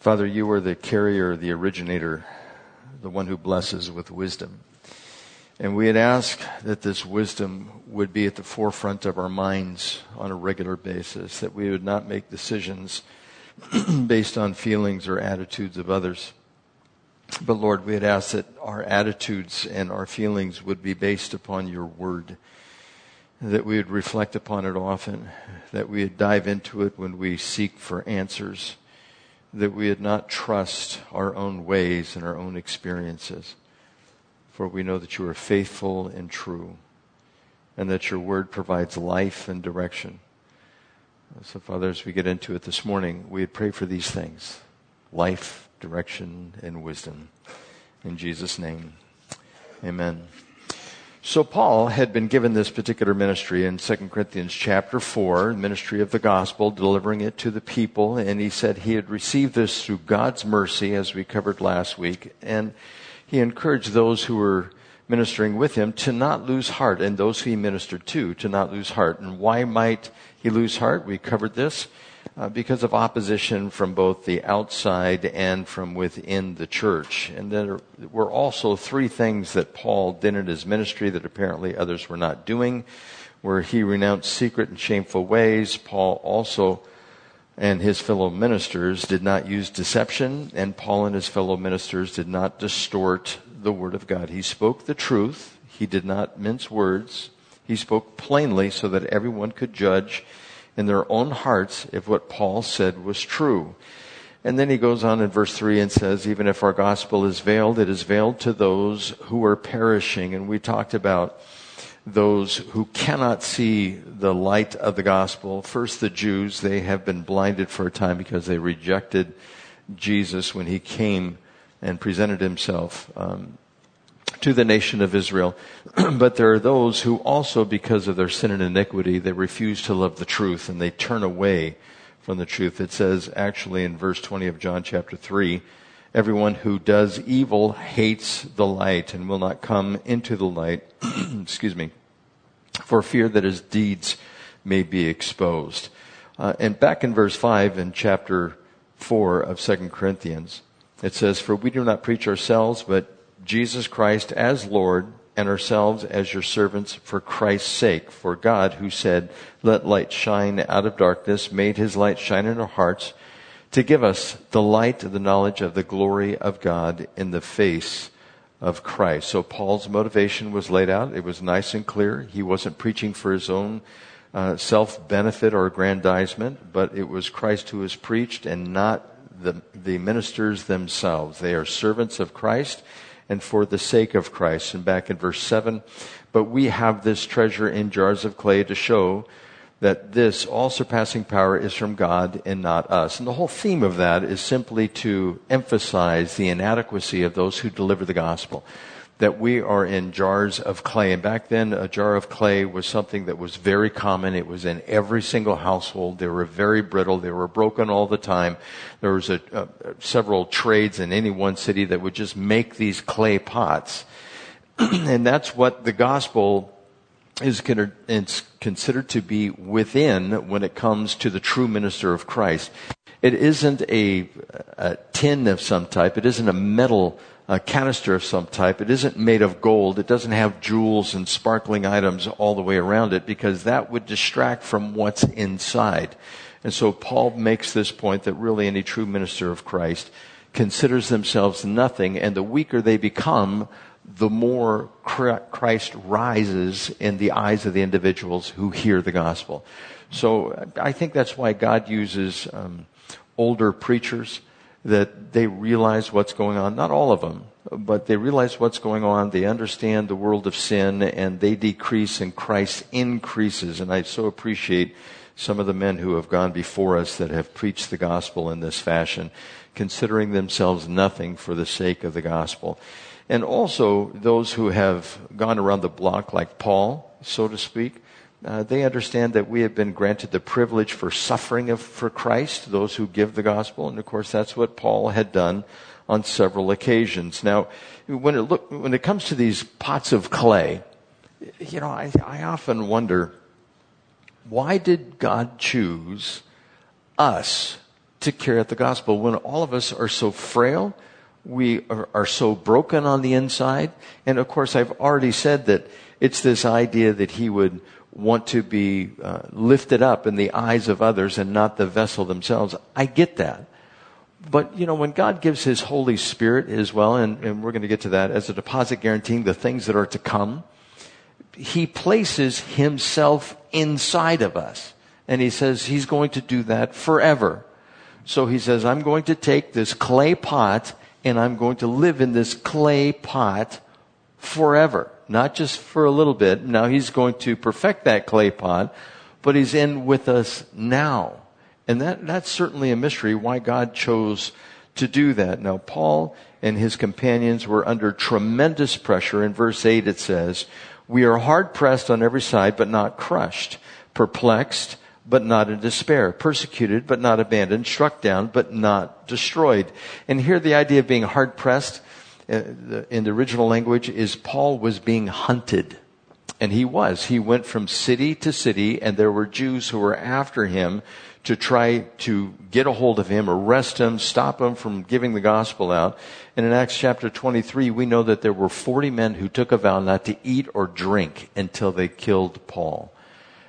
Father, you are the carrier, the originator, the one who blesses with wisdom. And we had asked that this wisdom would be at the forefront of our minds on a regular basis, that we would not make decisions based on feelings or attitudes of others. But Lord, we had asked that our attitudes and our feelings would be based upon your word, that we would reflect upon it often, that we would dive into it when we seek for answers, that we would not trust our own ways and our own experiences for we know that you are faithful and true, and that your word provides life and direction. So, Father, as we get into it this morning, we pray for these things life, direction, and wisdom. In Jesus' name, amen. So Paul had been given this particular ministry in 2 Corinthians chapter 4, ministry of the gospel, delivering it to the people, and he said he had received this through God's mercy, as we covered last week, and he encouraged those who were ministering with him to not lose heart, and those he ministered to to not lose heart. And why might he lose heart? We covered this. Uh, because of opposition from both the outside and from within the church. And there were also three things that Paul did in his ministry that apparently others were not doing, where he renounced secret and shameful ways. Paul also and his fellow ministers did not use deception, and Paul and his fellow ministers did not distort the word of God. He spoke the truth. He did not mince words. He spoke plainly so that everyone could judge in their own hearts if what Paul said was true. And then he goes on in verse 3 and says, even if our gospel is veiled, it is veiled to those who are perishing. And we talked about those who cannot see the light of the gospel. First, the Jews, they have been blinded for a time because they rejected Jesus when he came and presented himself um, to the nation of Israel. but there are those who also, because of their sin and iniquity, they refuse to love the truth and they turn away from the truth. It says actually in verse 20 of John chapter 3, Everyone who does evil hates the light and will not come into the light, excuse me, for fear that his deeds may be exposed. Uh, and back in verse 5 in chapter 4 of 2 Corinthians, it says, For we do not preach ourselves, but Jesus Christ as Lord, and ourselves as your servants for Christ's sake. For God, who said, Let light shine out of darkness, made his light shine in our hearts to give us the light of the knowledge of the glory of God in the face of Christ. So Paul's motivation was laid out. It was nice and clear. He wasn't preaching for his own uh, self benefit or aggrandizement, but it was Christ who was preached and not the, the ministers themselves. They are servants of Christ and for the sake of Christ. And back in verse 7, but we have this treasure in jars of clay to show that this all surpassing power is from God and not us. And the whole theme of that is simply to emphasize the inadequacy of those who deliver the gospel. That we are in jars of clay. And back then, a jar of clay was something that was very common. It was in every single household. They were very brittle. They were broken all the time. There was a, a, several trades in any one city that would just make these clay pots. and that's what the gospel is considered to be within when it comes to the true minister of Christ. It isn't a, a tin of some type. It isn't a metal a canister of some type. It isn't made of gold. It doesn't have jewels and sparkling items all the way around it because that would distract from what's inside. And so Paul makes this point that really any true minister of Christ considers themselves nothing and the weaker they become, the more Christ rises in the eyes of the individuals who hear the gospel. So I think that's why God uses um, older preachers that they realize what's going on. Not all of them, but they realize what's going on. They understand the world of sin and they decrease and Christ increases. And I so appreciate some of the men who have gone before us that have preached the gospel in this fashion, considering themselves nothing for the sake of the gospel. And also those who have gone around the block like Paul, so to speak, uh, they understand that we have been granted the privilege for suffering of, for Christ, those who give the gospel. And of course, that's what Paul had done on several occasions. Now, when it, look, when it comes to these pots of clay, you know, I, I often wonder, why did God choose us to carry out the gospel when all of us are so frail, we are, are so broken on the inside. And of course, I've already said that it's this idea that he would want to be uh, lifted up in the eyes of others and not the vessel themselves. I get that. But, you know, when God gives His Holy Spirit as well, and, and we're going to get to that as a deposit guaranteeing the things that are to come, He places Himself inside of us. And He says He's going to do that forever. So He says, I'm going to take this clay pot and I'm going to live in this clay pot forever. Not just for a little bit. Now He's going to perfect that clay pot, but He's in with us now. And that, that's certainly a mystery why God chose to do that. Now, Paul and his companions were under tremendous pressure. In verse 8 it says, We are hard pressed on every side, but not crushed, perplexed, but not in despair, persecuted, but not abandoned, struck down, but not destroyed. And here the idea of being hard pressed Uh, in the original language is Paul was being hunted. And he was. He went from city to city, and there were Jews who were after him to try to get a hold of him, arrest him, stop him from giving the gospel out. And in Acts chapter 23, we know that there were 40 men who took a vow not to eat or drink until they killed Paul.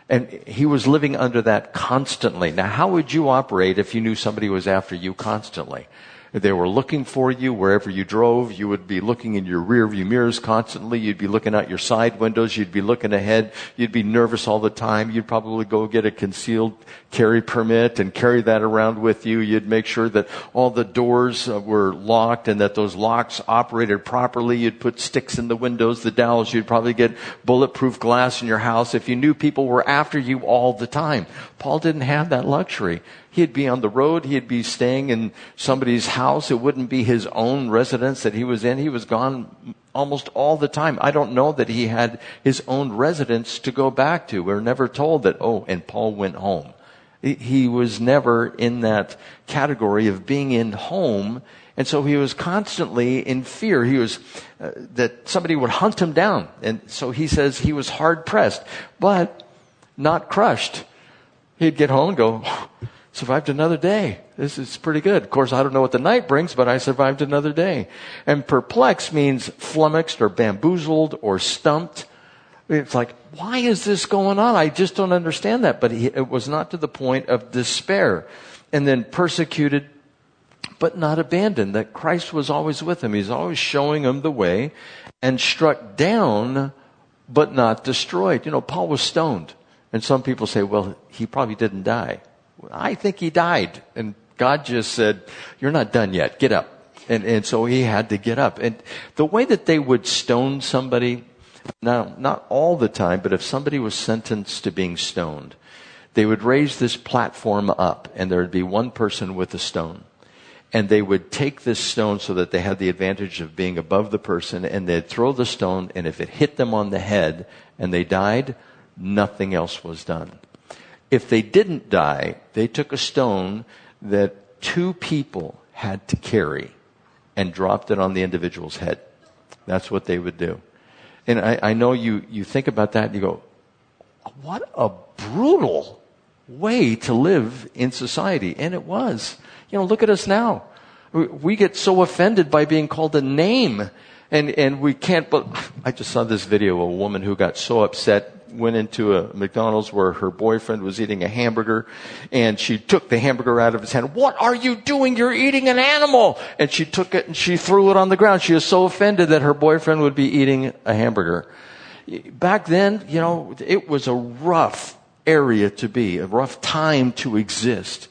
And he was living under that constantly. Now, how would you operate if you knew somebody was after you constantly? They were looking for you wherever you drove. You would be looking in your rear view mirrors constantly. You'd be looking out your side windows. You'd be looking ahead. You'd be nervous all the time. You'd probably go get a concealed carry permit and carry that around with you. You'd make sure that all the doors uh, were locked and that those locks operated properly. You'd put sticks in the windows, the dowels. You'd probably get bulletproof glass in your house if you knew people were after you all the time. Paul didn't have that luxury. He'd be on the road. He'd be staying in somebody's house. It wouldn't be his own residence that he was in. He was gone almost all the time. I don't know that he had his own residence to go back to. We're never told that, oh, and Paul went home. He was never in that category of being in home. And so he was constantly in fear. He was, uh, that somebody would hunt him down. And so he says he was hard pressed, but not crushed. He'd get home and go, survived another day. This is pretty good. Of course, I don't know what the night brings, but I survived another day. And perplexed means flummoxed or bamboozled or stumped. It's like, why is this going on? I just don't understand that. But he, it was not to the point of despair. And then persecuted, but not abandoned. That Christ was always with him. He's always showing him the way and struck down, but not destroyed. You know, Paul was stoned. And some people say, well, he probably didn't die. I think he died. And God just said, You're not done yet. Get up. And, and so he had to get up. And the way that they would stone somebody, now, not all the time, but if somebody was sentenced to being stoned, they would raise this platform up and there would be one person with a stone. And they would take this stone so that they had the advantage of being above the person and they'd throw the stone and if it hit them on the head and they died, nothing else was done. If they didn't die, they took a stone that two people had to carry and dropped it on the individual's head. That's what they would do. And I, I know you, you think about that and you go, what a brutal way to live in society. And it was. You know, look at us now. We get so offended by being called a name and, and we can't, but I just saw this video of a woman who got so upset went into a McDonald's where her boyfriend was eating a hamburger and she took the hamburger out of his hand. What are you doing? You're eating an animal. And she took it and she threw it on the ground. She was so offended that her boyfriend would be eating a hamburger. Back then, you know, it was a rough area to be, a rough time to exist.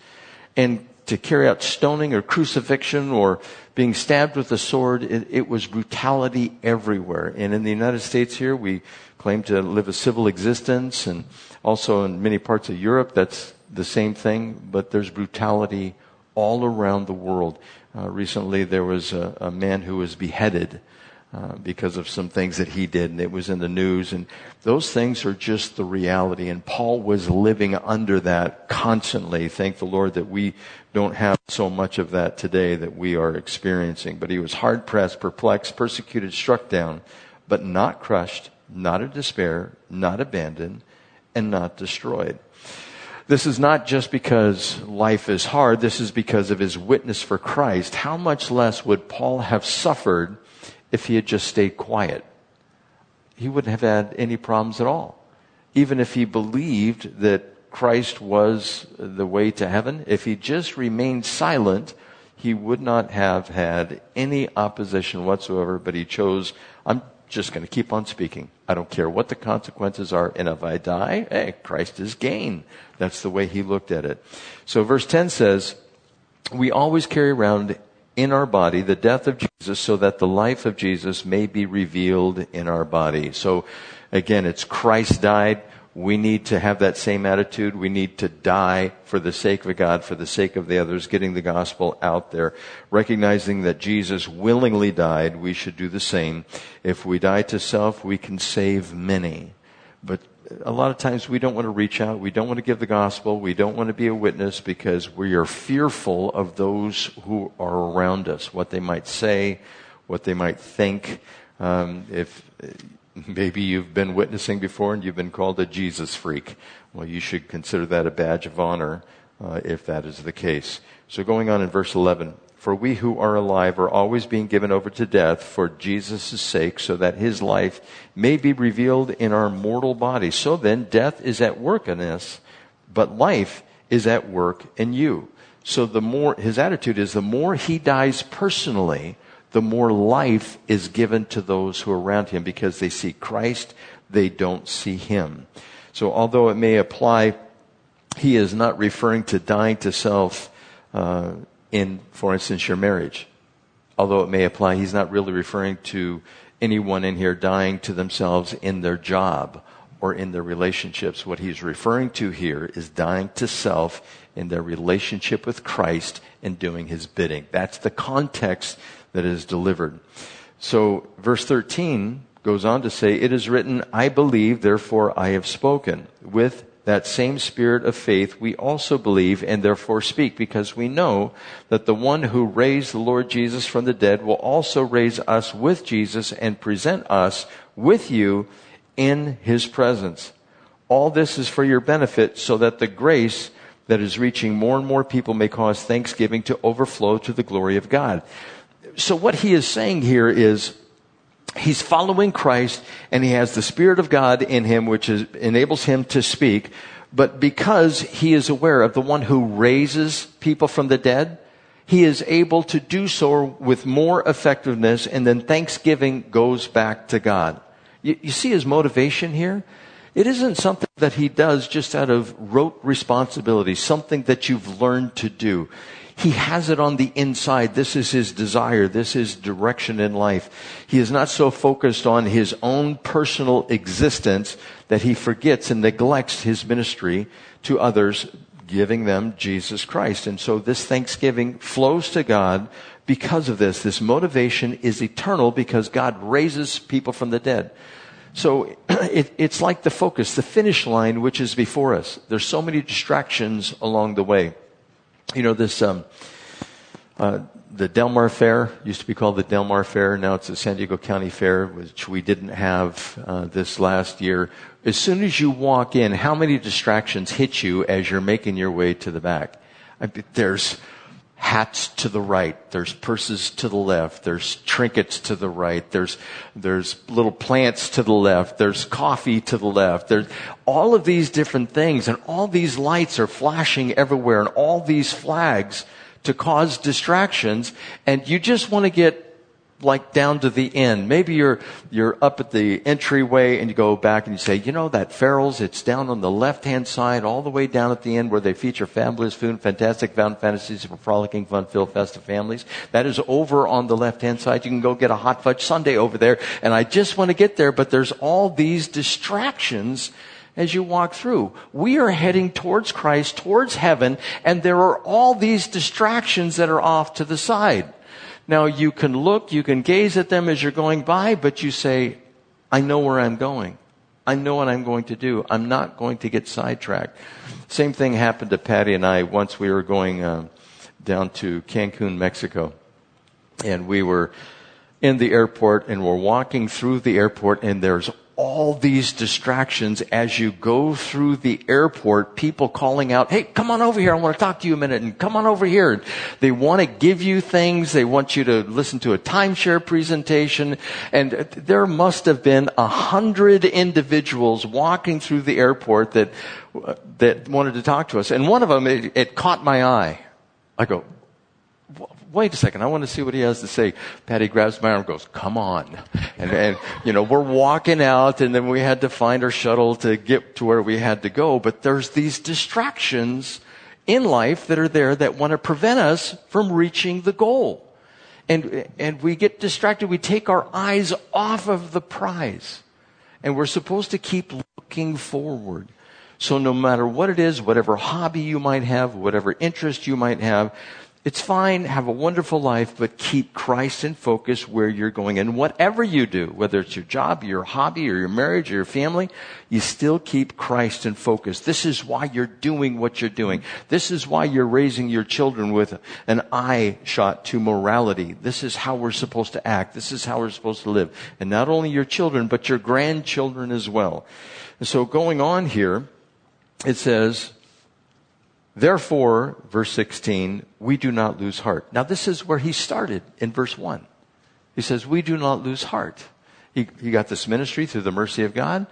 And to carry out stoning or crucifixion or being stabbed with a sword, it, it was brutality everywhere. And in the United States here, we claim to live a civil existence, and also in many parts of Europe, that's the same thing, but there's brutality all around the world. Uh, recently, there was a, a, man who was beheaded uh, because of some things that he did, and it was in the news. And those things are just the reality. And Paul was living under that constantly. Thank the Lord that we don't have so much of that today that we are experiencing. But he was hard pressed, perplexed, persecuted, struck down, but not crushed not in despair, not abandoned, and not destroyed. This is not just because life is hard, this is because of his witness for Christ. How much less would Paul have suffered if he had just stayed quiet? He wouldn't have had any problems at all. Even if he believed that Christ was the way to heaven, if he just remained silent, he would not have had any opposition whatsoever, but he chose, I'm just going to keep on speaking. I don't care what the consequences are. And if I die, hey, Christ is gain. That's the way he looked at it. So verse 10 says, we always carry around in our body the death of Jesus so that the life of Jesus may be revealed in our body. So again, it's Christ died. We need to have that same attitude. We need to die for the sake of God, for the sake of the others, getting the gospel out there. Recognizing that Jesus willingly died, we should do the same. If we die to self, we can save many. But a lot of times we don't want to reach out. We don't want to give the gospel. We don't want to be a witness because we are fearful of those who are around us, what they might say, what they might think. Um, if Maybe you've been witnessing before and you've been called a Jesus freak. Well, you should consider that a badge of honor uh, if that is the case. So going on in verse 11. For we who are alive are always being given over to death for Jesus' sake, so that his life may be revealed in our mortal body. So then, death is at work in us, but life is at work in you. So the more, his attitude is the more he dies personally, the more life is given to those who are around him because they see Christ, they don't see him. So although it may apply, he is not referring to dying to self uh, in, for instance, your marriage. Although it may apply, he's not really referring to anyone in here dying to themselves in their job or in their relationships. What he's referring to here is dying to self in their relationship with Christ and doing his bidding. That's the context that is delivered. So verse 13 goes on to say, It is written, I believe, therefore I have spoken. With that same spirit of faith, we also believe and therefore speak, because we know that the one who raised the Lord Jesus from the dead will also raise us with Jesus and present us with you in his presence. All this is for your benefit, so that the grace that is reaching more and more people may cause thanksgiving to overflow to the glory of God so what he is saying here is he's following Christ and he has the Spirit of God in him, which is, enables him to speak. But because he is aware of the one who raises people from the dead, he is able to do so with more effectiveness and then thanksgiving goes back to God. You, you see his motivation here? It isn't something that he does just out of rote responsibility, something that you've learned to do. He has it on the inside. This is his desire. This is direction in life. He is not so focused on his own personal existence that he forgets and neglects his ministry to others, giving them Jesus Christ. And so this thanksgiving flows to God because of this. This motivation is eternal because God raises people from the dead. So it, it's like the focus, the finish line, which is before us. There's so many distractions along the way you know, this, um, uh, the Del Mar Fair used to be called the Del Mar Fair. Now it's the San Diego County Fair, which we didn't have uh, this last year. As soon as you walk in, how many distractions hit you as you're making your way to the back? I there's hats to the right. There's purses to the left. There's trinkets to the right. There's, there's little plants to the left. There's coffee to the left. There's all of these different things and all these lights are flashing everywhere and all these flags to cause distractions. And you just want to get like down to the end. Maybe you're, you're up at the entryway and you go back and you say, you know, that Farrell's, it's down on the left hand side, all the way down at the end where they feature fabulous food, fantastic found fantasies for frolicking, fun filled festive families. That is over on the left hand side. You can go get a hot fudge sundae over there. And I just want to get there, but there's all these distractions as you walk through. We are heading towards Christ, towards heaven, and there are all these distractions that are off to the side. Now you can look, you can gaze at them as you're going by, but you say, I know where I'm going. I know what I'm going to do. I'm not going to get sidetracked. Same thing happened to Patty and I once we were going uh, down to Cancun, Mexico. And we were in the airport and we're walking through the airport and there's all these distractions as you go through the airport, people calling out, hey, come on over here, I want to talk to you a minute, and come on over here. They want to give you things, they want you to listen to a timeshare presentation, and there must have been a hundred individuals walking through the airport that, that wanted to talk to us. And one of them, it, it caught my eye. I go, wait a second, I want to see what he has to say. Patty grabs my arm goes, come on. And, and, you know, we're walking out and then we had to find our shuttle to get to where we had to go. But there's these distractions in life that are there that want to prevent us from reaching the goal. And, and we get distracted. We take our eyes off of the prize. And we're supposed to keep looking forward. So no matter what it is, whatever hobby you might have, whatever interest you might have, it's fine, have a wonderful life, but keep Christ in focus where you're going. And whatever you do, whether it's your job, your hobby, or your marriage, or your family, you still keep Christ in focus. This is why you're doing what you're doing. This is why you're raising your children with an eye shot to morality. This is how we're supposed to act. This is how we're supposed to live. And not only your children, but your grandchildren as well. And so going on here, it says, Therefore, verse 16, we do not lose heart. Now, this is where he started in verse 1. He says, We do not lose heart. He, he got this ministry through the mercy of God,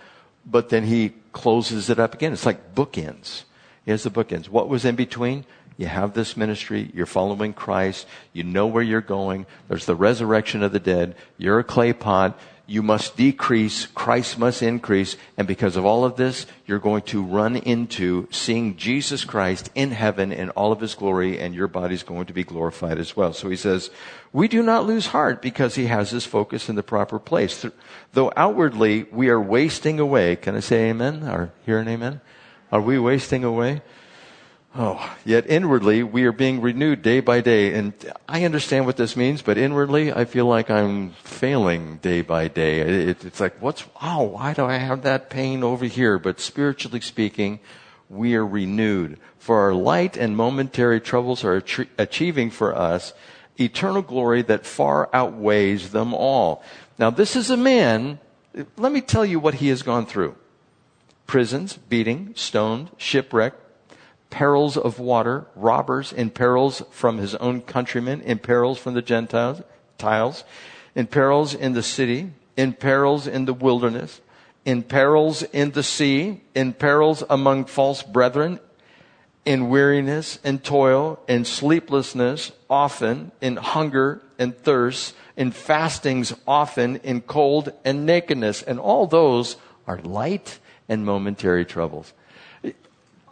but then he closes it up again. It's like bookends. He has the bookends. What was in between? You have this ministry. You're following Christ. You know where you're going. There's the resurrection of the dead. You're a clay pot you must decrease, Christ must increase, and because of all of this, you're going to run into seeing Jesus Christ in heaven in all of his glory, and your body's going to be glorified as well. So he says, we do not lose heart because he has his focus in the proper place. Though outwardly we are wasting away, can I say amen? Or hear an amen? Are we wasting away? Oh, yet inwardly we are being renewed day by day. And I understand what this means, but inwardly I feel like I'm failing day by day. It, it's like, what's, oh, why do I have that pain over here? But spiritually speaking, we are renewed. For our light and momentary troubles are achieving for us eternal glory that far outweighs them all. Now this is a man, let me tell you what he has gone through. Prisons, beating, stoned, shipwrecked, perils of water, robbers in perils from his own countrymen, in perils from the Gentiles, tiles, in perils in the city, in perils in the wilderness, in perils in the sea, in perils among false brethren, in weariness and toil, in sleeplessness often, in hunger and thirst, in fastings often, in cold and nakedness. And all those are light and momentary troubles.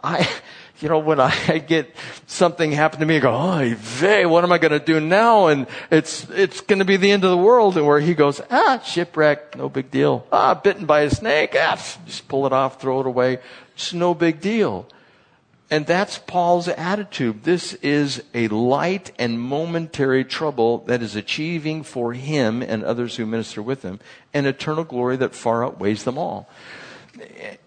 I, you know, when I get something happen to me, I go, oh, vey, what am I going to do now? And it's, it's going to be the end of the world. And where he goes, ah, shipwreck, no big deal. Ah, bitten by a snake, ah, just pull it off, throw it away. It's no big deal. And that's Paul's attitude. This is a light and momentary trouble that is achieving for him and others who minister with him an eternal glory that far outweighs them all.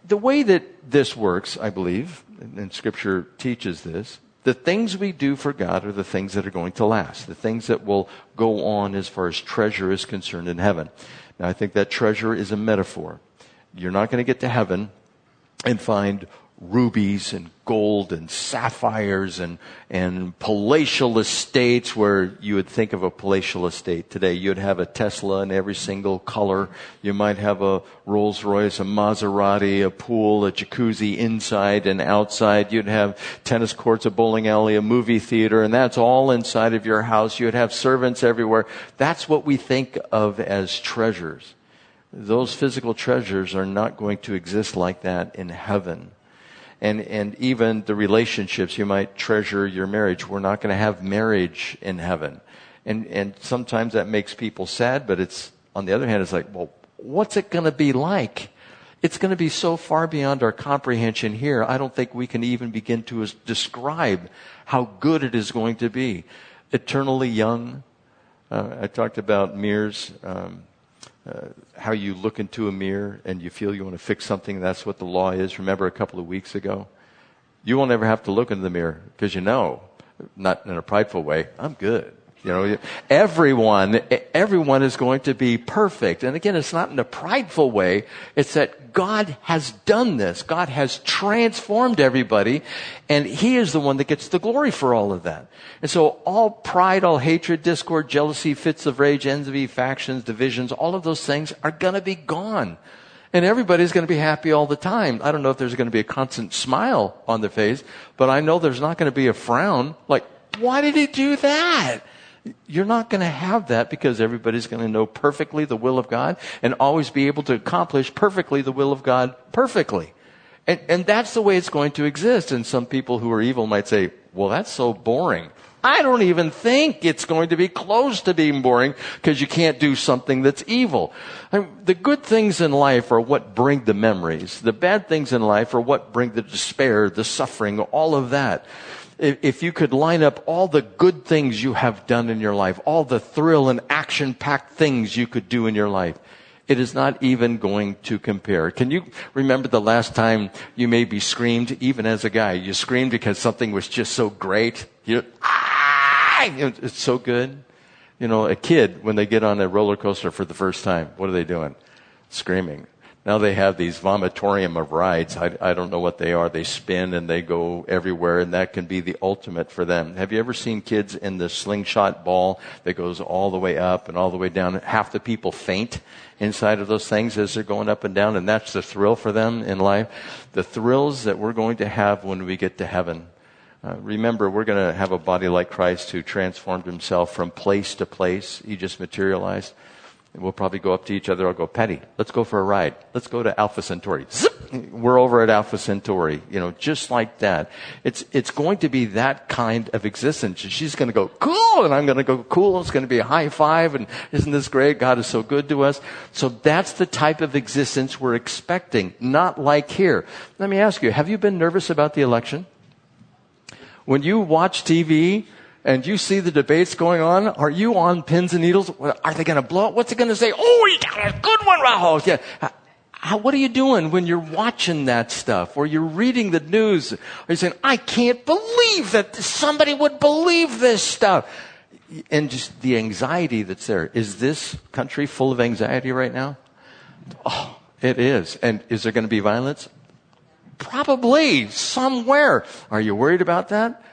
The way that this works, I believe, and Scripture teaches this, the things we do for God are the things that are going to last, the things that will go on as far as treasure is concerned in heaven. Now, I think that treasure is a metaphor. You're not going to get to heaven and find rubies and gold and sapphires and, and palatial estates where you would think of a palatial estate today. You'd have a Tesla in every single color. You might have a Rolls Royce, a Maserati, a pool, a jacuzzi inside and outside. You'd have tennis courts, a bowling alley, a movie theater, and that's all inside of your house. You'd have servants everywhere. That's what we think of as treasures. Those physical treasures are not going to exist like that in heaven and, and even the relationships. You might treasure your marriage. We're not going to have marriage in heaven. And, and sometimes that makes people sad, but it's, on the other hand, it's like, well, what's it going to be like? It's going to be so far beyond our comprehension here. I don't think we can even begin to describe how good it is going to be. Eternally young. Uh, I talked about mirrors. Um, uh, how you look into a mirror and you feel you want to fix something. That's what the law is. Remember a couple of weeks ago? You won't ever have to look into the mirror because you know, not in a prideful way, I'm good. You know, everyone, everyone is going to be perfect. And again, it's not in a prideful way. It's that God has done this. God has transformed everybody and He is the one that gets the glory for all of that. And so all pride, all hatred, discord, jealousy, fits of rage, envy, factions, divisions, all of those things are gonna be gone. And everybody's going to be happy all the time. I don't know if there's going to be a constant smile on their face, but I know there's not going to be a frown like, why did he do that? You're not going to have that because everybody's going to know perfectly the will of God and always be able to accomplish perfectly the will of God perfectly. And, and that's the way it's going to exist. And some people who are evil might say, well, that's so boring. I don't even think it's going to be close to being boring because you can't do something that's evil. I mean, the good things in life are what bring the memories. The bad things in life are what bring the despair, the suffering, all of that if you could line up all the good things you have done in your life, all the thrill and action packed things you could do in your life, it is not even going to compare. Can you remember the last time you maybe screamed, even as a guy? You screamed because something was just so great. You, ah, it's so good. You know, a kid, when they get on a roller coaster for the first time, what are they doing? Screaming. Now they have these vomitorium of rides. I, I don't know what they are. They spin and they go everywhere, and that can be the ultimate for them. Have you ever seen kids in the slingshot ball that goes all the way up and all the way down? Half the people faint inside of those things as they're going up and down, and that's the thrill for them in life. The thrills that we're going to have when we get to heaven. Uh, remember, we're going to have a body like Christ who transformed himself from place to place. He just materialized. We'll probably go up to each other. I'll go, Patty, let's go for a ride. Let's go to Alpha Centauri. Zip! We're over at Alpha Centauri. You know, just like that. It's, it's going to be that kind of existence. She's going to go, cool, and I'm going to go, cool. It's going to be a high five, and isn't this great? God is so good to us. So that's the type of existence we're expecting, not like here. Let me ask you, have you been nervous about the election? When you watch TV, and you see the debates going on, are you on pins and needles? Are they going to blow it? What's it going to say? Oh, he got a good one, Rahul. Yeah. How, what are you doing when you're watching that stuff or you're reading the news? Are you saying, I can't believe that somebody would believe this stuff? And just the anxiety that's there. Is this country full of anxiety right now? Oh, it is. And is there going to be violence? Probably somewhere. Are you worried about that?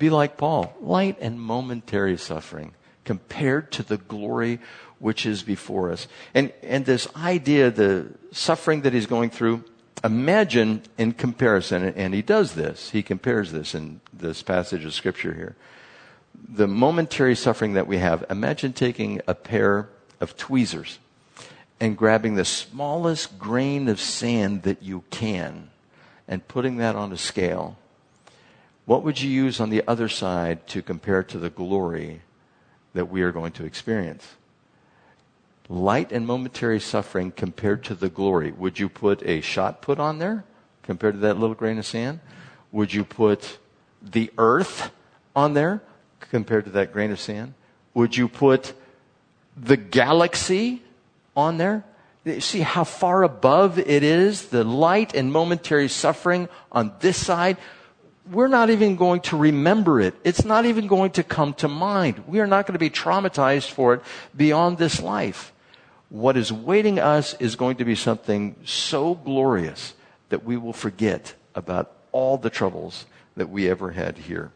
Be like Paul, light and momentary suffering compared to the glory which is before us. And, and this idea, the suffering that he's going through, imagine in comparison, and he does this, he compares this in this passage of scripture here. The momentary suffering that we have, imagine taking a pair of tweezers and grabbing the smallest grain of sand that you can and putting that on a scale what would you use on the other side to compare to the glory that we are going to experience? Light and momentary suffering compared to the glory. Would you put a shot put on there compared to that little grain of sand? Would you put the earth on there compared to that grain of sand? Would you put the galaxy on there? See how far above it is, the light and momentary suffering on this side we're not even going to remember it. It's not even going to come to mind. We are not going to be traumatized for it beyond this life. What is waiting us is going to be something so glorious that we will forget about all the troubles that we ever had here.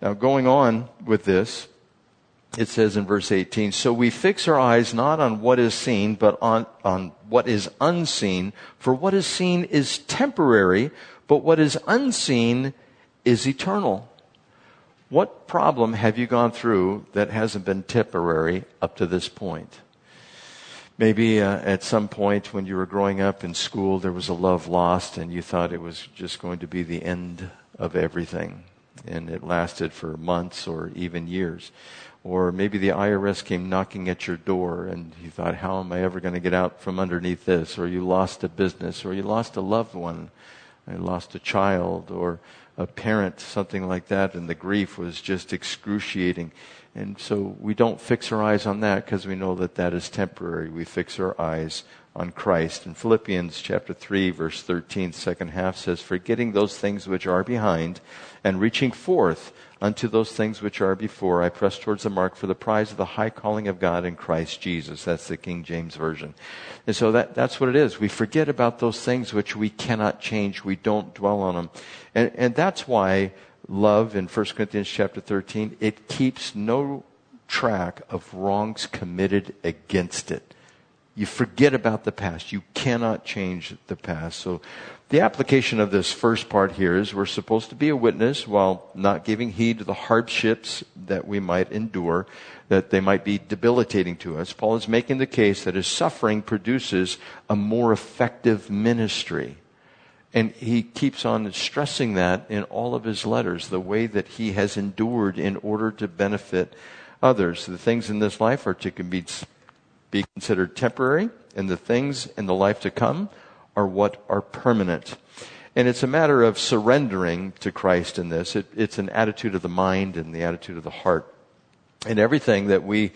Now, going on with this, it says in verse 18, so we fix our eyes not on what is seen, but on, on what is unseen. For what is seen is temporary, but what is unseen is eternal. What problem have you gone through that hasn't been temporary up to this point? Maybe uh, at some point when you were growing up in school, there was a love lost and you thought it was just going to be the end of everything. And it lasted for months or even years. Or maybe the IRS came knocking at your door and you thought, how am I ever going to get out from underneath this? Or you lost a business or you lost a loved one. You lost a child or a parent, something like that, and the grief was just excruciating. And so we don't fix our eyes on that because we know that that is temporary. We fix our eyes on Christ. In Philippians chapter 3 verse 13, second half says, forgetting those things which are behind and reaching forth unto those things which are before, I press towards the mark for the prize of the high calling of God in Christ Jesus. That's the King James Version. And so that, that's what it is. We forget about those things which we cannot change. We don't dwell on them. And, and that's why love in 1 Corinthians chapter 13, it keeps no track of wrongs committed against it. You forget about the past. You cannot change the past. So the application of this first part here is we're supposed to be a witness while not giving heed to the hardships that we might endure, that they might be debilitating to us. Paul is making the case that his suffering produces a more effective ministry. And he keeps on stressing that in all of his letters, the way that he has endured in order to benefit others. The things in this life are to be considered temporary, and the things in the life to come are what are permanent. And it's a matter of surrendering to Christ in this. It, it's an attitude of the mind and the attitude of the heart. And everything that we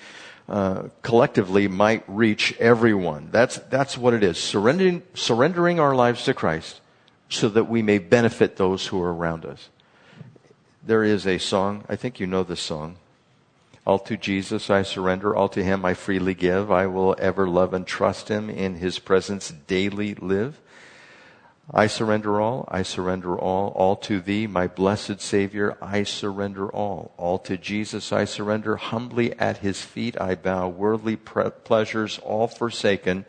uh, collectively might reach everyone. That's, that's what it is. Surrendering, surrendering our lives to Christ so that we may benefit those who are around us. There is a song, I think you know this song. All to Jesus I surrender, all to Him I freely give. I will ever love and trust Him, in His presence daily live. I surrender all, I surrender all, all to Thee, my blessed Savior, I surrender all. All to Jesus I surrender, humbly at His feet I bow, worldly pre- pleasures all forsaken.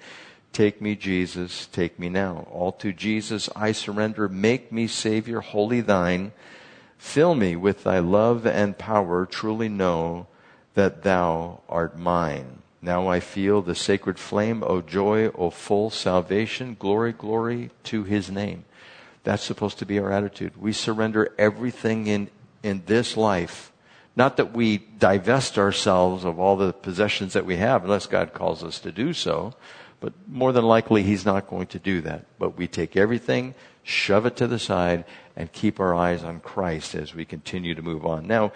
Take me, Jesus, take me now. All to Jesus I surrender, make me Savior, wholly Thine. Fill me with Thy love and power, truly know that thou art mine. Now I feel the sacred flame, O joy, O full salvation, glory, glory to his name. That's supposed to be our attitude. We surrender everything in, in this life. Not that we divest ourselves of all the possessions that we have, unless God calls us to do so, but more than likely He's not going to do that. But we take everything, shove it to the side, and keep our eyes on Christ as we continue to move on. Now,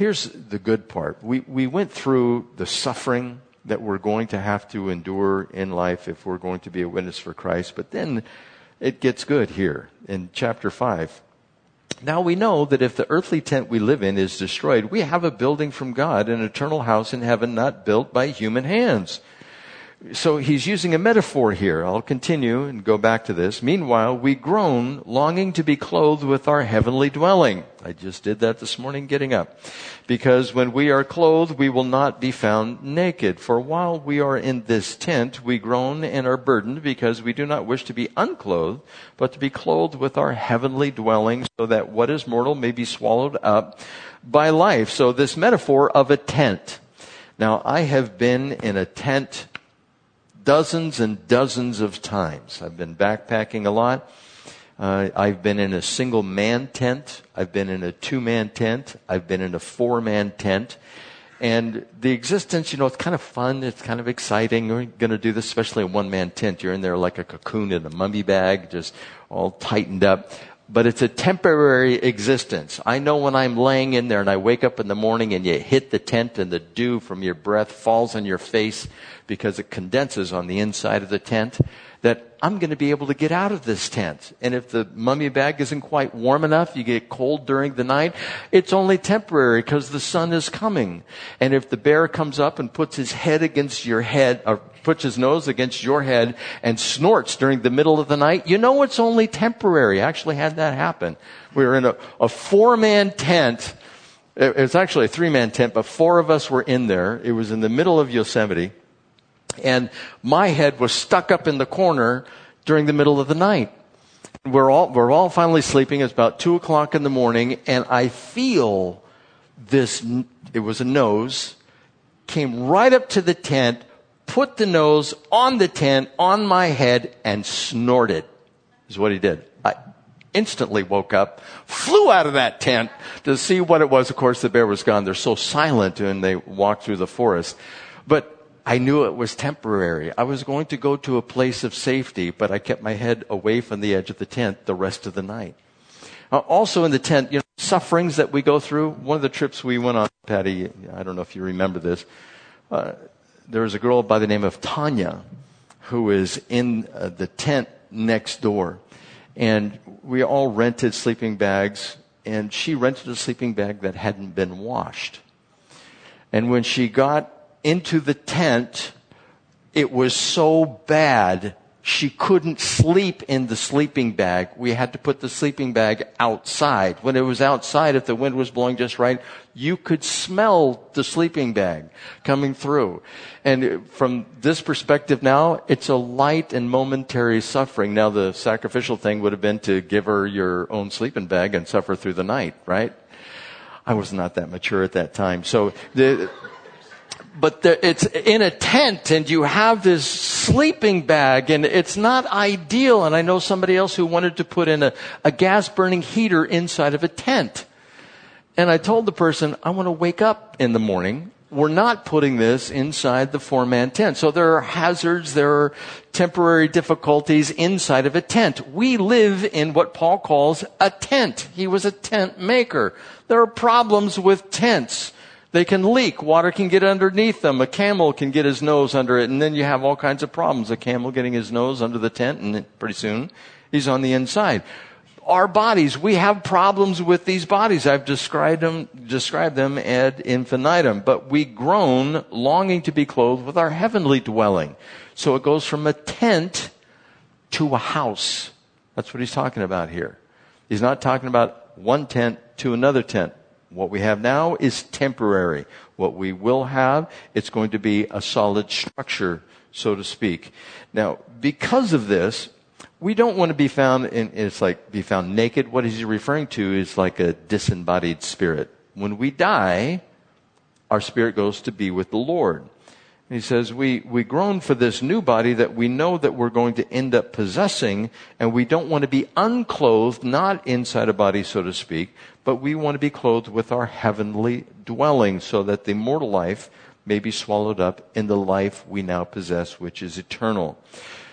here's the good part. We, we went through the suffering that we're going to have to endure in life if we're going to be a witness for Christ, but then it gets good here in chapter 5. Now we know that if the earthly tent we live in is destroyed, we have a building from God, an eternal house in heaven not built by human hands so he's using a metaphor here. I'll continue and go back to this. Meanwhile, we groan, longing to be clothed with our heavenly dwelling. I just did that this morning getting up. Because when we are clothed, we will not be found naked. For while we are in this tent, we groan and are burdened because we do not wish to be unclothed, but to be clothed with our heavenly dwelling so that what is mortal may be swallowed up by life. So this metaphor of a tent. Now, I have been in a tent dozens and dozens of times. I've been backpacking a lot. Uh, I've been in a single man tent. I've been in a two man tent. I've been in a four man tent. And the existence, you know, it's kind of fun. It's kind of exciting. We're going to do this, especially a one man tent. You're in there like a cocoon in a mummy bag, just all tightened up but it's a temporary existence. I know when I'm laying in there and I wake up in the morning and you hit the tent and the dew from your breath falls on your face because it condenses on the inside of the tent, that I'm going to be able to get out of this tent. And if the mummy bag isn't quite warm enough, you get cold during the night, it's only temporary because the sun is coming. And if the bear comes up and puts his head against your head, or puts his nose against your head and snorts during the middle of the night, you know it's only temporary. I actually had that happen. We were in a, a four man tent. It was actually a three man tent, but four of us were in there. It was in the middle of Yosemite and my head was stuck up in the corner during the middle of the night. We're all, we're all finally sleeping. It's about two o'clock in the morning and I feel this, it was a nose, came right up to the tent, put the nose on the tent, on my head, and snorted, is what he did. I instantly woke up, flew out of that tent to see what it was. Of course, the bear was gone. They're so silent when they walk through the forest. But I knew it was temporary. I was going to go to a place of safety, but I kept my head away from the edge of the tent the rest of the night. Uh, also in the tent, you know, sufferings that we go through. One of the trips we went on, Patty, I don't know if you remember this. Uh, there was a girl by the name of Tanya who is in uh, the tent next door. And we all rented sleeping bags, and she rented a sleeping bag that hadn't been washed. And when she got into the tent, it was so bad she couldn't sleep in the sleeping bag. We had to put the sleeping bag outside. When it was outside, if the wind was blowing just right, you could smell the sleeping bag coming through. And from this perspective now, it's a light and momentary suffering. Now the sacrificial thing would have been to give her your own sleeping bag and suffer through the night, right? I was not that mature at that time. So the, but there, it's in a tent and you have this sleeping bag and it's not ideal. And I know somebody else who wanted to put in a, a gas burning heater inside of a tent. And I told the person, I want to wake up in the morning. We're not putting this inside the four man tent. So there are hazards, there are temporary difficulties inside of a tent. We live in what Paul calls a tent. He was a tent maker. There are problems with tents. They can leak. Water can get underneath them. A camel can get his nose under it, and then you have all kinds of problems. A camel getting his nose under the tent, and pretty soon he's on the inside. Our bodies, we have problems with these bodies. I've described them, described them ad infinitum, but we groan longing to be clothed with our heavenly dwelling. So it goes from a tent to a house. That's what he's talking about here. He's not talking about one tent to another tent. What we have now is temporary. What we will have, it's going to be a solid structure, so to speak. Now, because of this, we don't want to be found in, it's like be found naked. What he's referring to is like a disembodied spirit. When we die, our spirit goes to be with the Lord. He says, we, we groan for this new body that we know that we're going to end up possessing, and we don't want to be unclothed, not inside a body, so to speak, but we want to be clothed with our heavenly dwelling so that the mortal life may be swallowed up in the life we now possess, which is eternal.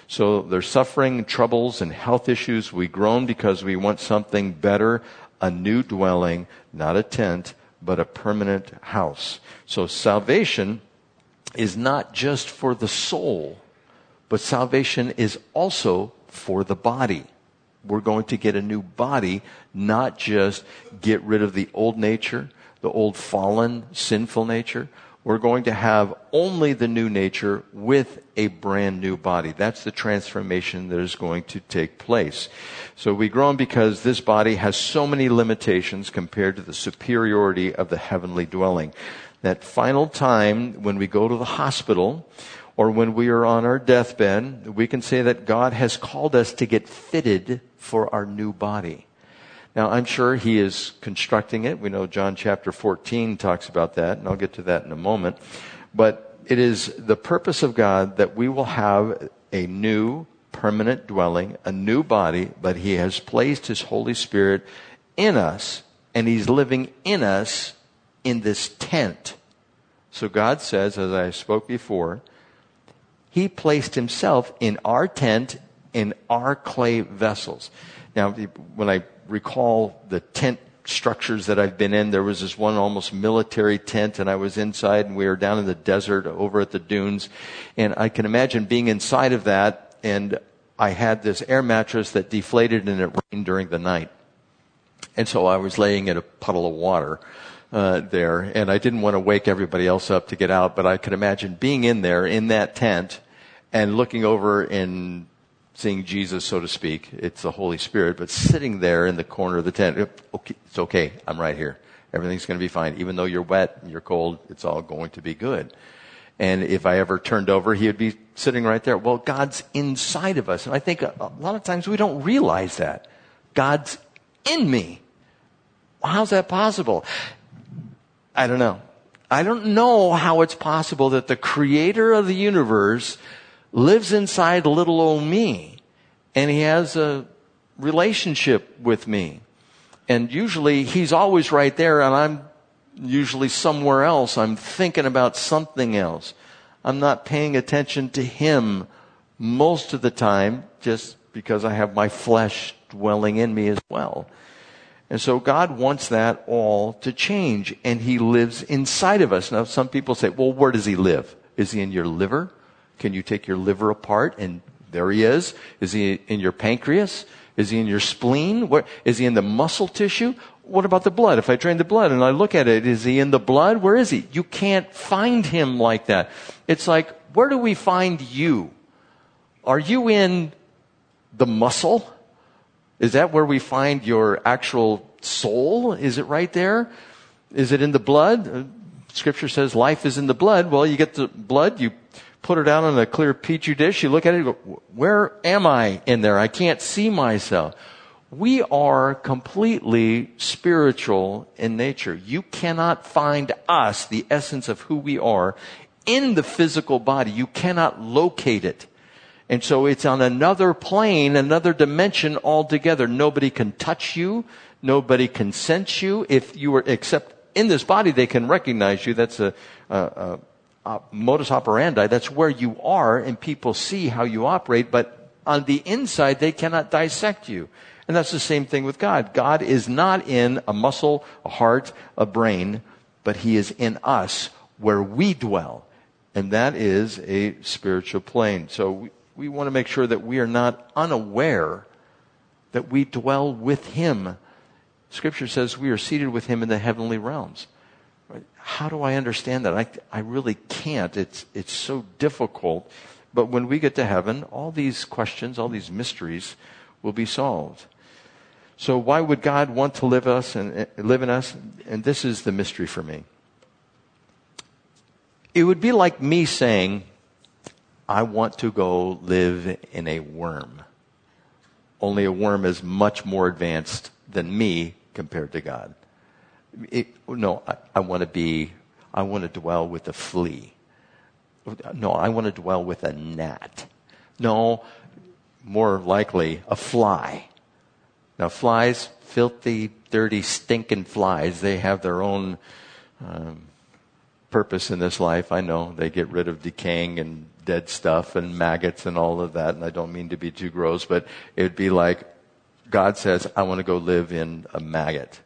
So there's suffering, troubles, and health issues. We groan because we want something better, a new dwelling, not a tent, but a permanent house. So salvation is not just for the soul, but salvation is also for the body. We're going to get a new body, not just get rid of the old nature, the old fallen, sinful nature. We're going to have only the new nature with a brand new body. That's the transformation that is going to take place. So we groan because this body has so many limitations compared to the superiority of the heavenly dwelling that final time when we go to the hospital or when we are on our deathbed, we can say that God has called us to get fitted for our new body. Now, I'm sure He is constructing it. We know John chapter 14 talks about that, and I'll get to that in a moment. But it is the purpose of God that we will have a new permanent dwelling, a new body, but He has placed His Holy Spirit in us, and He's living in us in this tent. So God says, as I spoke before, He placed Himself in our tent, in our clay vessels. Now, when I recall the tent structures that I've been in, there was this one almost military tent, and I was inside, and we were down in the desert over at the dunes. And I can imagine being inside of that, and I had this air mattress that deflated and it rained during the night. And so I was laying in a puddle of water uh, there, and I didn't want to wake everybody else up to get out, but I could imagine being in there in that tent and looking over and seeing Jesus, so to speak. It's the Holy Spirit, but sitting there in the corner of the tent. Okay, it's okay. I'm right here. Everything's going to be fine. Even though you're wet and you're cold, it's all going to be good. And if I ever turned over, he would be sitting right there. Well, God's inside of us. And I think a, a lot of times we don't realize that. God's in me. How's that possible? I don't know. I don't know how it's possible that the creator of the universe lives inside little old me and he has a relationship with me. And usually he's always right there and I'm usually somewhere else. I'm thinking about something else. I'm not paying attention to him most of the time just because I have my flesh dwelling in me as well. And so God wants that all to change, and He lives inside of us. Now, some people say, well, where does He live? Is He in your liver? Can you take your liver apart and there He is? Is He in your pancreas? Is He in your spleen? Where, is He in the muscle tissue? What about the blood? If I drain the blood and I look at it, is He in the blood? Where is He? You can't find Him like that. It's like, where do we find you? Are you in the muscle? Is that where we find your actual soul? Is it right there? Is it in the blood? Uh, scripture says life is in the blood. Well, you get the blood, you put it out on a clear petri dish, you look at it, go, where am I in there? I can't see myself. We are completely spiritual in nature. You cannot find us, the essence of who we are, in the physical body. You cannot locate it. And so it's on another plane, another dimension altogether. Nobody can touch you. Nobody can sense you. If you were, except in this body, they can recognize you. That's a, a, a, a modus operandi. That's where you are and people see how you operate. But on the inside, they cannot dissect you. And that's the same thing with God. God is not in a muscle, a heart, a brain, but He is in us where we dwell. And that is a spiritual plane. So we, want to make sure that we are not unaware that we dwell with Him. Scripture says we are seated with Him in the heavenly realms. How do I understand that? I, I really can't. It's, it's so difficult. But when we get to heaven, all these questions, all these mysteries will be solved. So why would God want to live us and eh, live in us? And this is the mystery for me. It would be like me saying, I want to go live in a worm. Only a worm is much more advanced than me compared to God. It, no, I, I want to be, I want to dwell with a flea. No, I want to dwell with a gnat. No, more likely a fly. Now, flies, filthy, dirty, stinking flies, they have their own um, purpose in this life. I know they get rid of decaying and dead stuff and maggots and all of that. And I don't mean to be too gross, but it would be like God says, I want to go live in a maggot.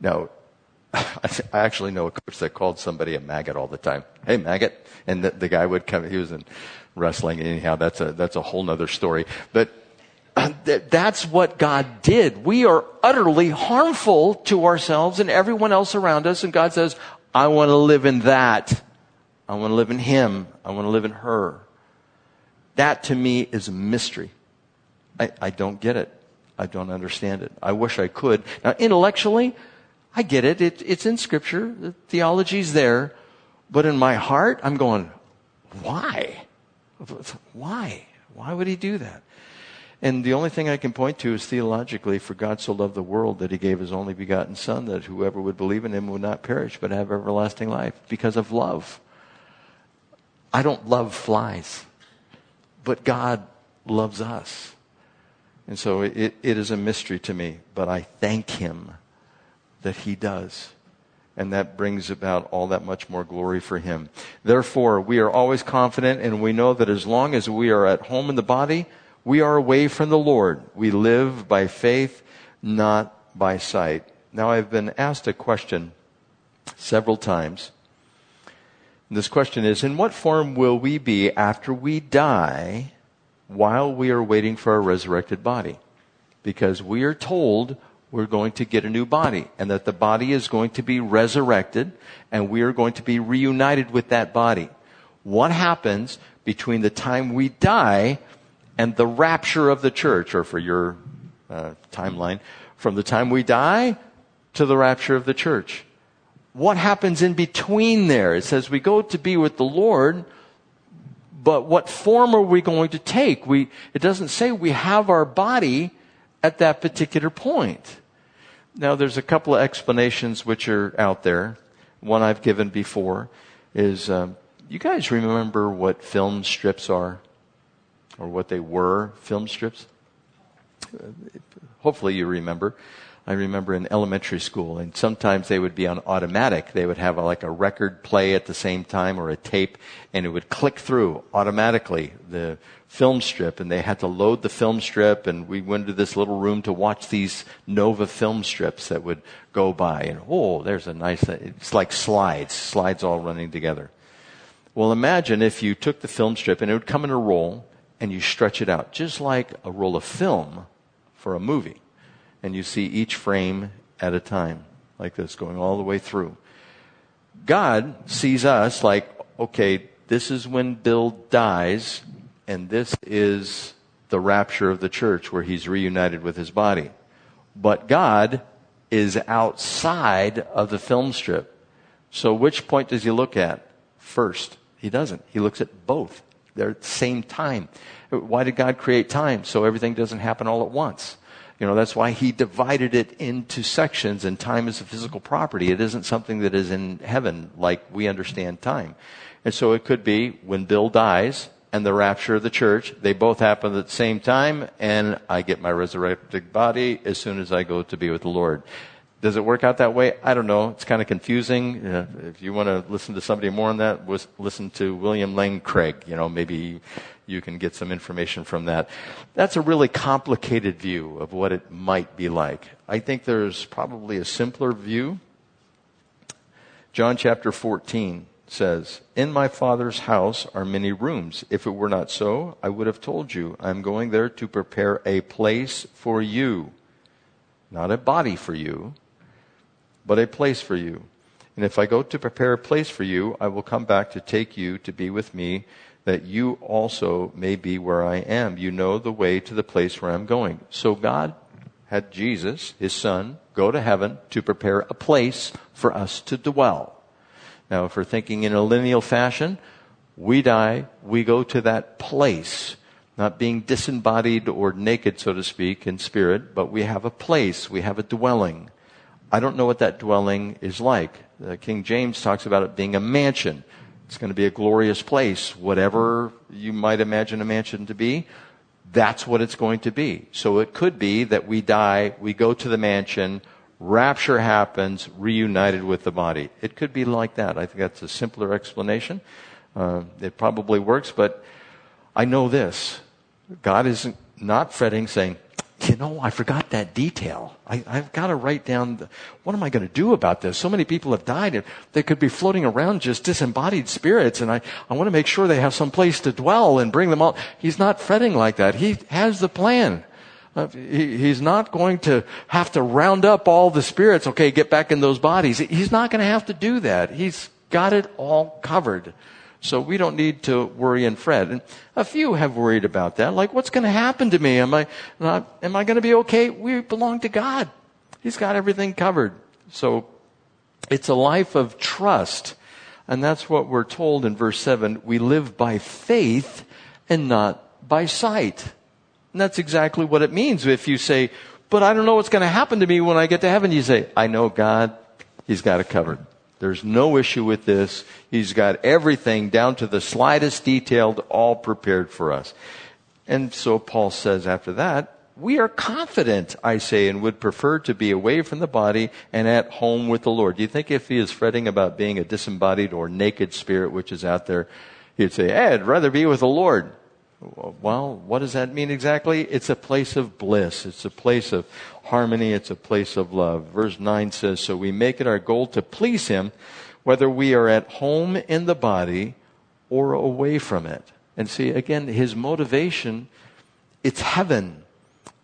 Now, I actually know a coach that called somebody a maggot all the time. Hey, maggot. And the, the guy would come, he was in wrestling. Anyhow, that's a, that's a whole nother story. But that's what God did. We are utterly harmful to ourselves and everyone else around us. And God says, I want to live in that. I want to live in him. I want to live in her. That to me is a mystery. I, I don't get it. I don't understand it. I wish I could. Now, intellectually, I get it. it it's in scripture. The theology's there. But in my heart, I'm going, why? Why? Why would he do that? And the only thing I can point to is theologically, for God so loved the world that he gave his only begotten Son, that whoever would believe in him would not perish, but have everlasting life because of love. I don't love flies, but God loves us. And so it, it is a mystery to me, but I thank him that he does. And that brings about all that much more glory for him. Therefore, we are always confident and we know that as long as we are at home in the body, we are away from the Lord. We live by faith, not by sight. Now, I've been asked a question several times. This question is In what form will we be after we die while we are waiting for our resurrected body? Because we are told we're going to get a new body and that the body is going to be resurrected and we are going to be reunited with that body. What happens between the time we die and the rapture of the church, or for your uh, timeline, from the time we die to the rapture of the church. What happens in between there? It says we go to be with the Lord, but what form are we going to take? We, it doesn't say we have our body at that particular point. Now, there's a couple of explanations which are out there. One I've given before is um, you guys remember what film strips are? or what they were film strips. Hopefully you remember. I remember in elementary school, and sometimes they would be on automatic. They would have a, like a record play at the same time or a tape, and it would click through automatically the film strip, and they had to load the film strip, and we went to this little room to watch these Nova film strips that would go by, and oh, there's a nice, it's like slides, slides all running together. Well, imagine if you took the film strip and it would come in a roll, and you stretch it out, just like a roll of film for a movie and you see each frame at a time, like this, going all the way through. God sees us like, okay, this is when Bill dies, and this is the rapture of the church where he's reunited with his body. But God is outside of the film strip. So which point does he look at first? He doesn't. He looks at both. They're at the same time. Why did God create time? So everything doesn't happen all at once. You know, that's why he divided it into sections, and time is a physical property. It isn't something that is in heaven like we understand time. And so it could be when Bill dies and the rapture of the church, they both happen at the same time, and I get my resurrected body as soon as I go to be with the Lord. Does it work out that way? I don't know. It's kind of confusing. If you want to listen to somebody more on that, listen to William Lane Craig. You know, maybe you can get some information from that. That's a really complicated view of what it might be like. I think there's probably a simpler view. John chapter 14 says, In my Father's house are many rooms. If it were not so, I would have told you, I'm going there to prepare a place for you. Not a body for you, but a place for you. And if I go to prepare a place for you, I will come back to take you to be with me that you also may be where I am. You know the way to the place where I'm going. So God had Jesus, his son, go to heaven to prepare a place for us to dwell. Now, if we're thinking in a lineal fashion, we die, we go to that place, not being disembodied or naked, so to speak, in spirit, but we have a place, we have a dwelling. I don't know what that dwelling is like. Uh, King James talks about it being a mansion. It's going to be a glorious place. Whatever you might imagine a mansion to be, that's what it's going to be. So it could be that we die, we go to the mansion, rapture happens, reunited with the body. It could be like that. I think that's a simpler explanation. Uh, it probably works, but I know this. God isn't not fretting saying, you know, I forgot that detail. I, have got to write down, the, what am I going to do about this? So many people have died and they could be floating around just disembodied spirits and I, I want to make sure they have some place to dwell and bring them all. He's not fretting like that. He has the plan. Uh, he, he's not going to have to round up all the spirits. Okay, get back in those bodies. He's not going to have to do that. He's got it all covered. So we don't need to worry and fret. And a few have worried about that. Like, what's going to happen to me? Am I, not, am I going to be okay? We belong to God. He's got everything covered. So it's a life of trust. And that's what we're told in verse 7. We live by faith and not by sight. And that's exactly what it means. If you say, but I don't know what's going to happen to me when I get to heaven, you say, I know God. He's got it covered. There's no issue with this. He's got everything down to the slightest detail all prepared for us. And so Paul says after that, we are confident, I say, and would prefer to be away from the body and at home with the Lord. Do you think if he is fretting about being a disembodied or naked spirit which is out there, he'd say, hey, I'd rather be with the Lord. Well, what does that mean exactly? It's a place of bliss. It's a place of harmony. It's a place of love. Verse 9 says, So we make it our goal to please Him, whether we are at home in the body or away from it. And see, again, His motivation, it's heaven.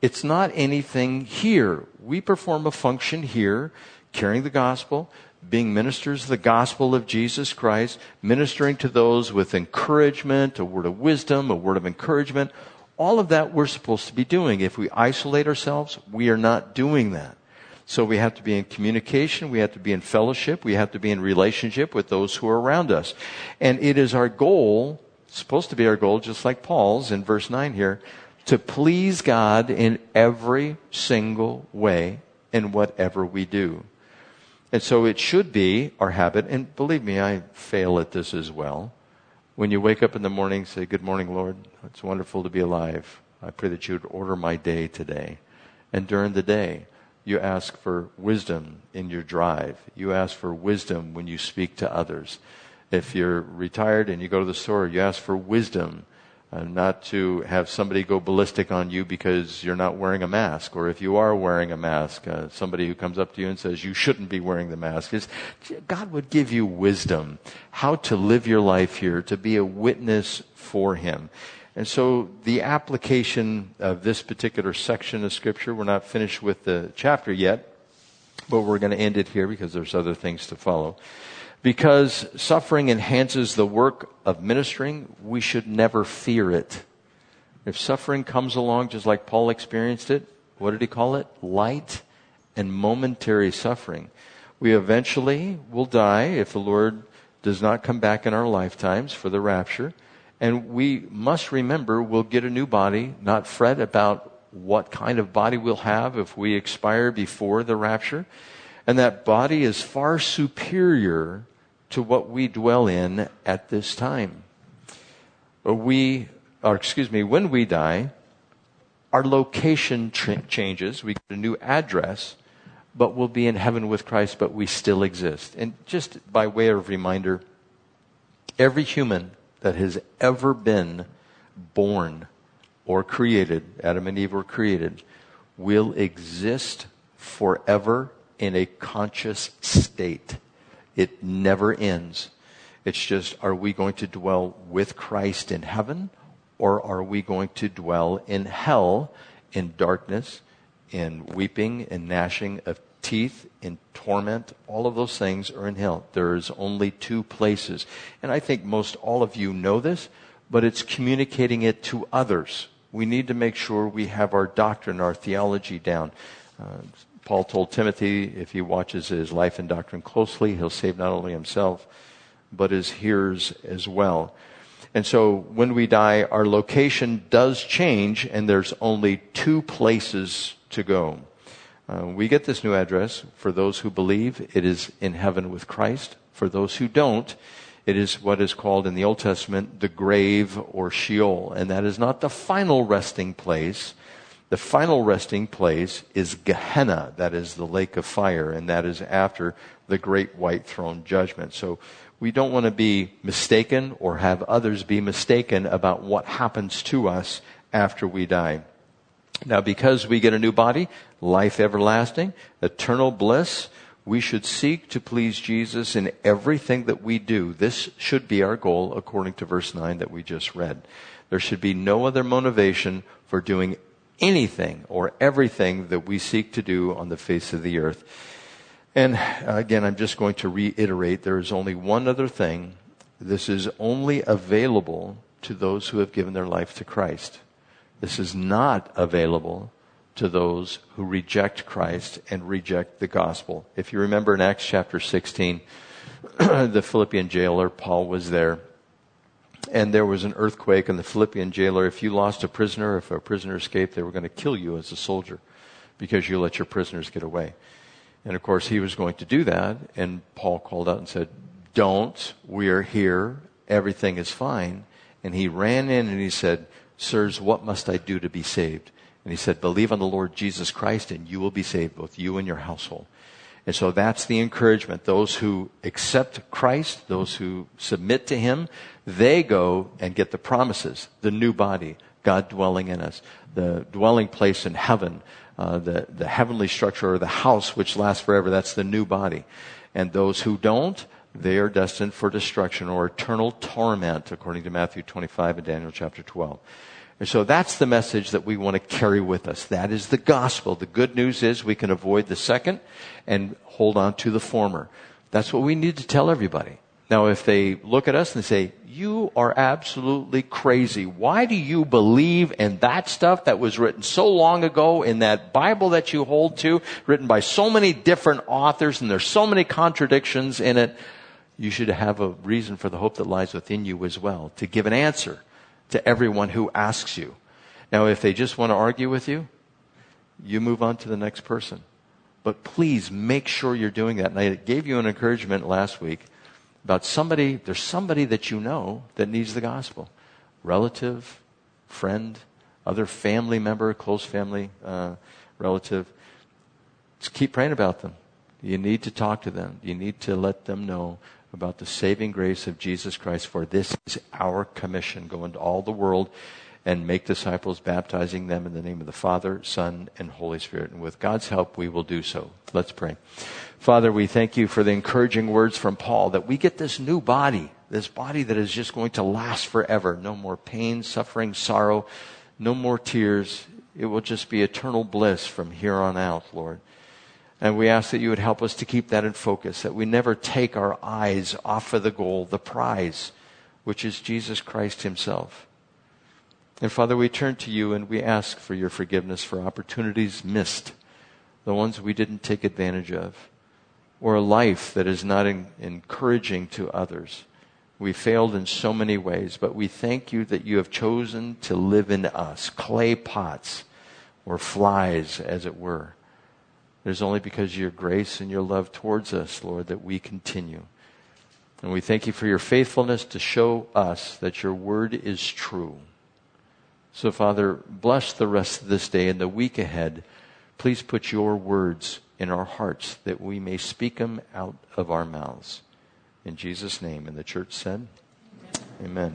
It's not anything here. We perform a function here, carrying the gospel being ministers of the gospel of Jesus Christ, ministering to those with encouragement, a word of wisdom, a word of encouragement. All of that we're supposed to be doing. If we isolate ourselves, we are not doing that. So we have to be in communication, we have to be in fellowship, we have to be in relationship with those who are around us. And it is our goal, supposed to be our goal, just like Paul's in verse 9 here, to please God in every single way in whatever we do. And so it should be our habit, and believe me, I fail at this as well. When you wake up in the morning, say, Good morning, Lord. It's wonderful to be alive. I pray that you would order my day today. And during the day, You ask for wisdom in your drive. You ask for wisdom when you speak to others. If you're retired and you go to the store, you ask for wisdom uh, not to have somebody go ballistic on you because you're not wearing a mask, or if you are wearing a mask, uh, somebody who comes up to you and says you shouldn't be wearing the mask. It's, God would give you wisdom how to live your life here, to be a witness for Him. And so the application of this particular section of Scripture, we're not finished with the chapter yet, but we're going to end it here because there's other things to follow. Because suffering enhances the work of ministering, we should never fear it. If suffering comes along just like Paul experienced it, what did he call it? Light and momentary suffering. We eventually will die if the Lord does not come back in our lifetimes for the rapture. And we must remember we'll get a new body, not fret about what kind of body we'll have if we expire before the rapture. And that body is far superior to what we dwell in at this time. Uh, we, or excuse me, when we die, our location changes. We get a new address, but we'll be in heaven with Christ, but we still exist. And just by way of reminder, every human that has ever been born or created, Adam and Eve were created, will exist forever in a conscious state. It never ends. It's just, are we going to dwell with Christ in heaven or are we going to dwell in hell, in darkness, in weeping and gnashing of teeth, in torment? All of those things are in hell. There's only two places. And I think most all of you know this, but it's communicating it to others. We need to make sure we have our doctrine, our theology down. Uh, Paul told Timothy if he watches his life and doctrine closely, he'll save not only himself, but his hearers as well. And so when we die, our location does change, and there's only two places to go. Uh, we get this new address. For those who believe, it is in heaven with Christ. For those who don't, it is what is called in the Old Testament the grave or Sheol. And that is not the final resting place. The final resting place is Gehenna, that is the lake of fire, and that is after the great white throne judgment. So we don't want to be mistaken or have others be mistaken about what happens to us after we die. Now, because we get a new body, life everlasting, eternal bliss, we should seek to please Jesus in everything that we do. This should be our goal according to verse 9 that we just read. There should be no other motivation for doing anything or everything that we seek to do on the face of the earth. And uh, again, I'm just going to reiterate there is only one other thing. This is only available to those who have given their life to Christ. This is not available to those who reject Christ and reject the gospel. If you remember in Acts chapter 16, the Philippian jailer, Paul was there and there was an earthquake, and the Philippian jailer, if you lost a prisoner, if a prisoner escaped, they were going to kill you as a soldier because you let your prisoners get away. And of course, he was going to do that, and Paul called out and said, Don't, we are here, everything is fine. And he ran in and he said, Sirs, what must I do to be saved? And he said, Believe on the Lord Jesus Christ, and you will be saved, both you and your household. And so that's the encouragement. Those who accept Christ, those who submit to Him, they go and get the promises, the new body, God dwelling in us, the dwelling place in heaven, uh, the, the heavenly structure or the house which lasts forever. That's the new body. And those who don't, they are destined for destruction or eternal torment, according to Matthew 25 and Daniel chapter 12. And so that's the message that we want to carry with us. That is the gospel. The good news is we can avoid the second and hold on to the former. That's what we need to tell everybody. Now, if they look at us and say, you are absolutely crazy. Why do you believe in that stuff that was written so long ago in that Bible that you hold to, written by so many different authors and there's so many contradictions in it? You should have a reason for the hope that lies within you as well to give an answer to everyone who asks you. Now, if they just want to argue with you, you move on to the next person. But please make sure you're doing that. And I gave you an encouragement last week about somebody, there's somebody that you know that needs the gospel. Relative, friend, other family member, close family uh, relative. Just keep praying about them. You need to talk to them. You need to let them know about the saving grace of Jesus Christ, for this is our commission. Go into all the world and make disciples, baptizing them in the name of the Father, Son, and Holy Spirit. And with God's help, we will do so. Let's pray. Father, we thank you for the encouraging words from Paul that we get this new body, this body that is just going to last forever. No more pain, suffering, sorrow, no more tears. It will just be eternal bliss from here on out, Lord. And we ask that you would help us to keep that in focus, that we never take our eyes off of the goal, the prize, which is Jesus Christ Himself. And Father, we turn to you and we ask for your forgiveness for opportunities missed, the ones we didn't take advantage of, or a life that is not in, encouraging to others. We failed in so many ways, but we thank you that you have chosen to live in us, clay pots or flies, as it were. It is only because of your grace and your love towards us, Lord, that we continue. And we thank you for your faithfulness to show us that your word is true. So, Father, bless the rest of this day and the week ahead. Please put your words in our hearts that we may speak them out of our mouths. In Jesus' name. And the church said, Amen. Amen.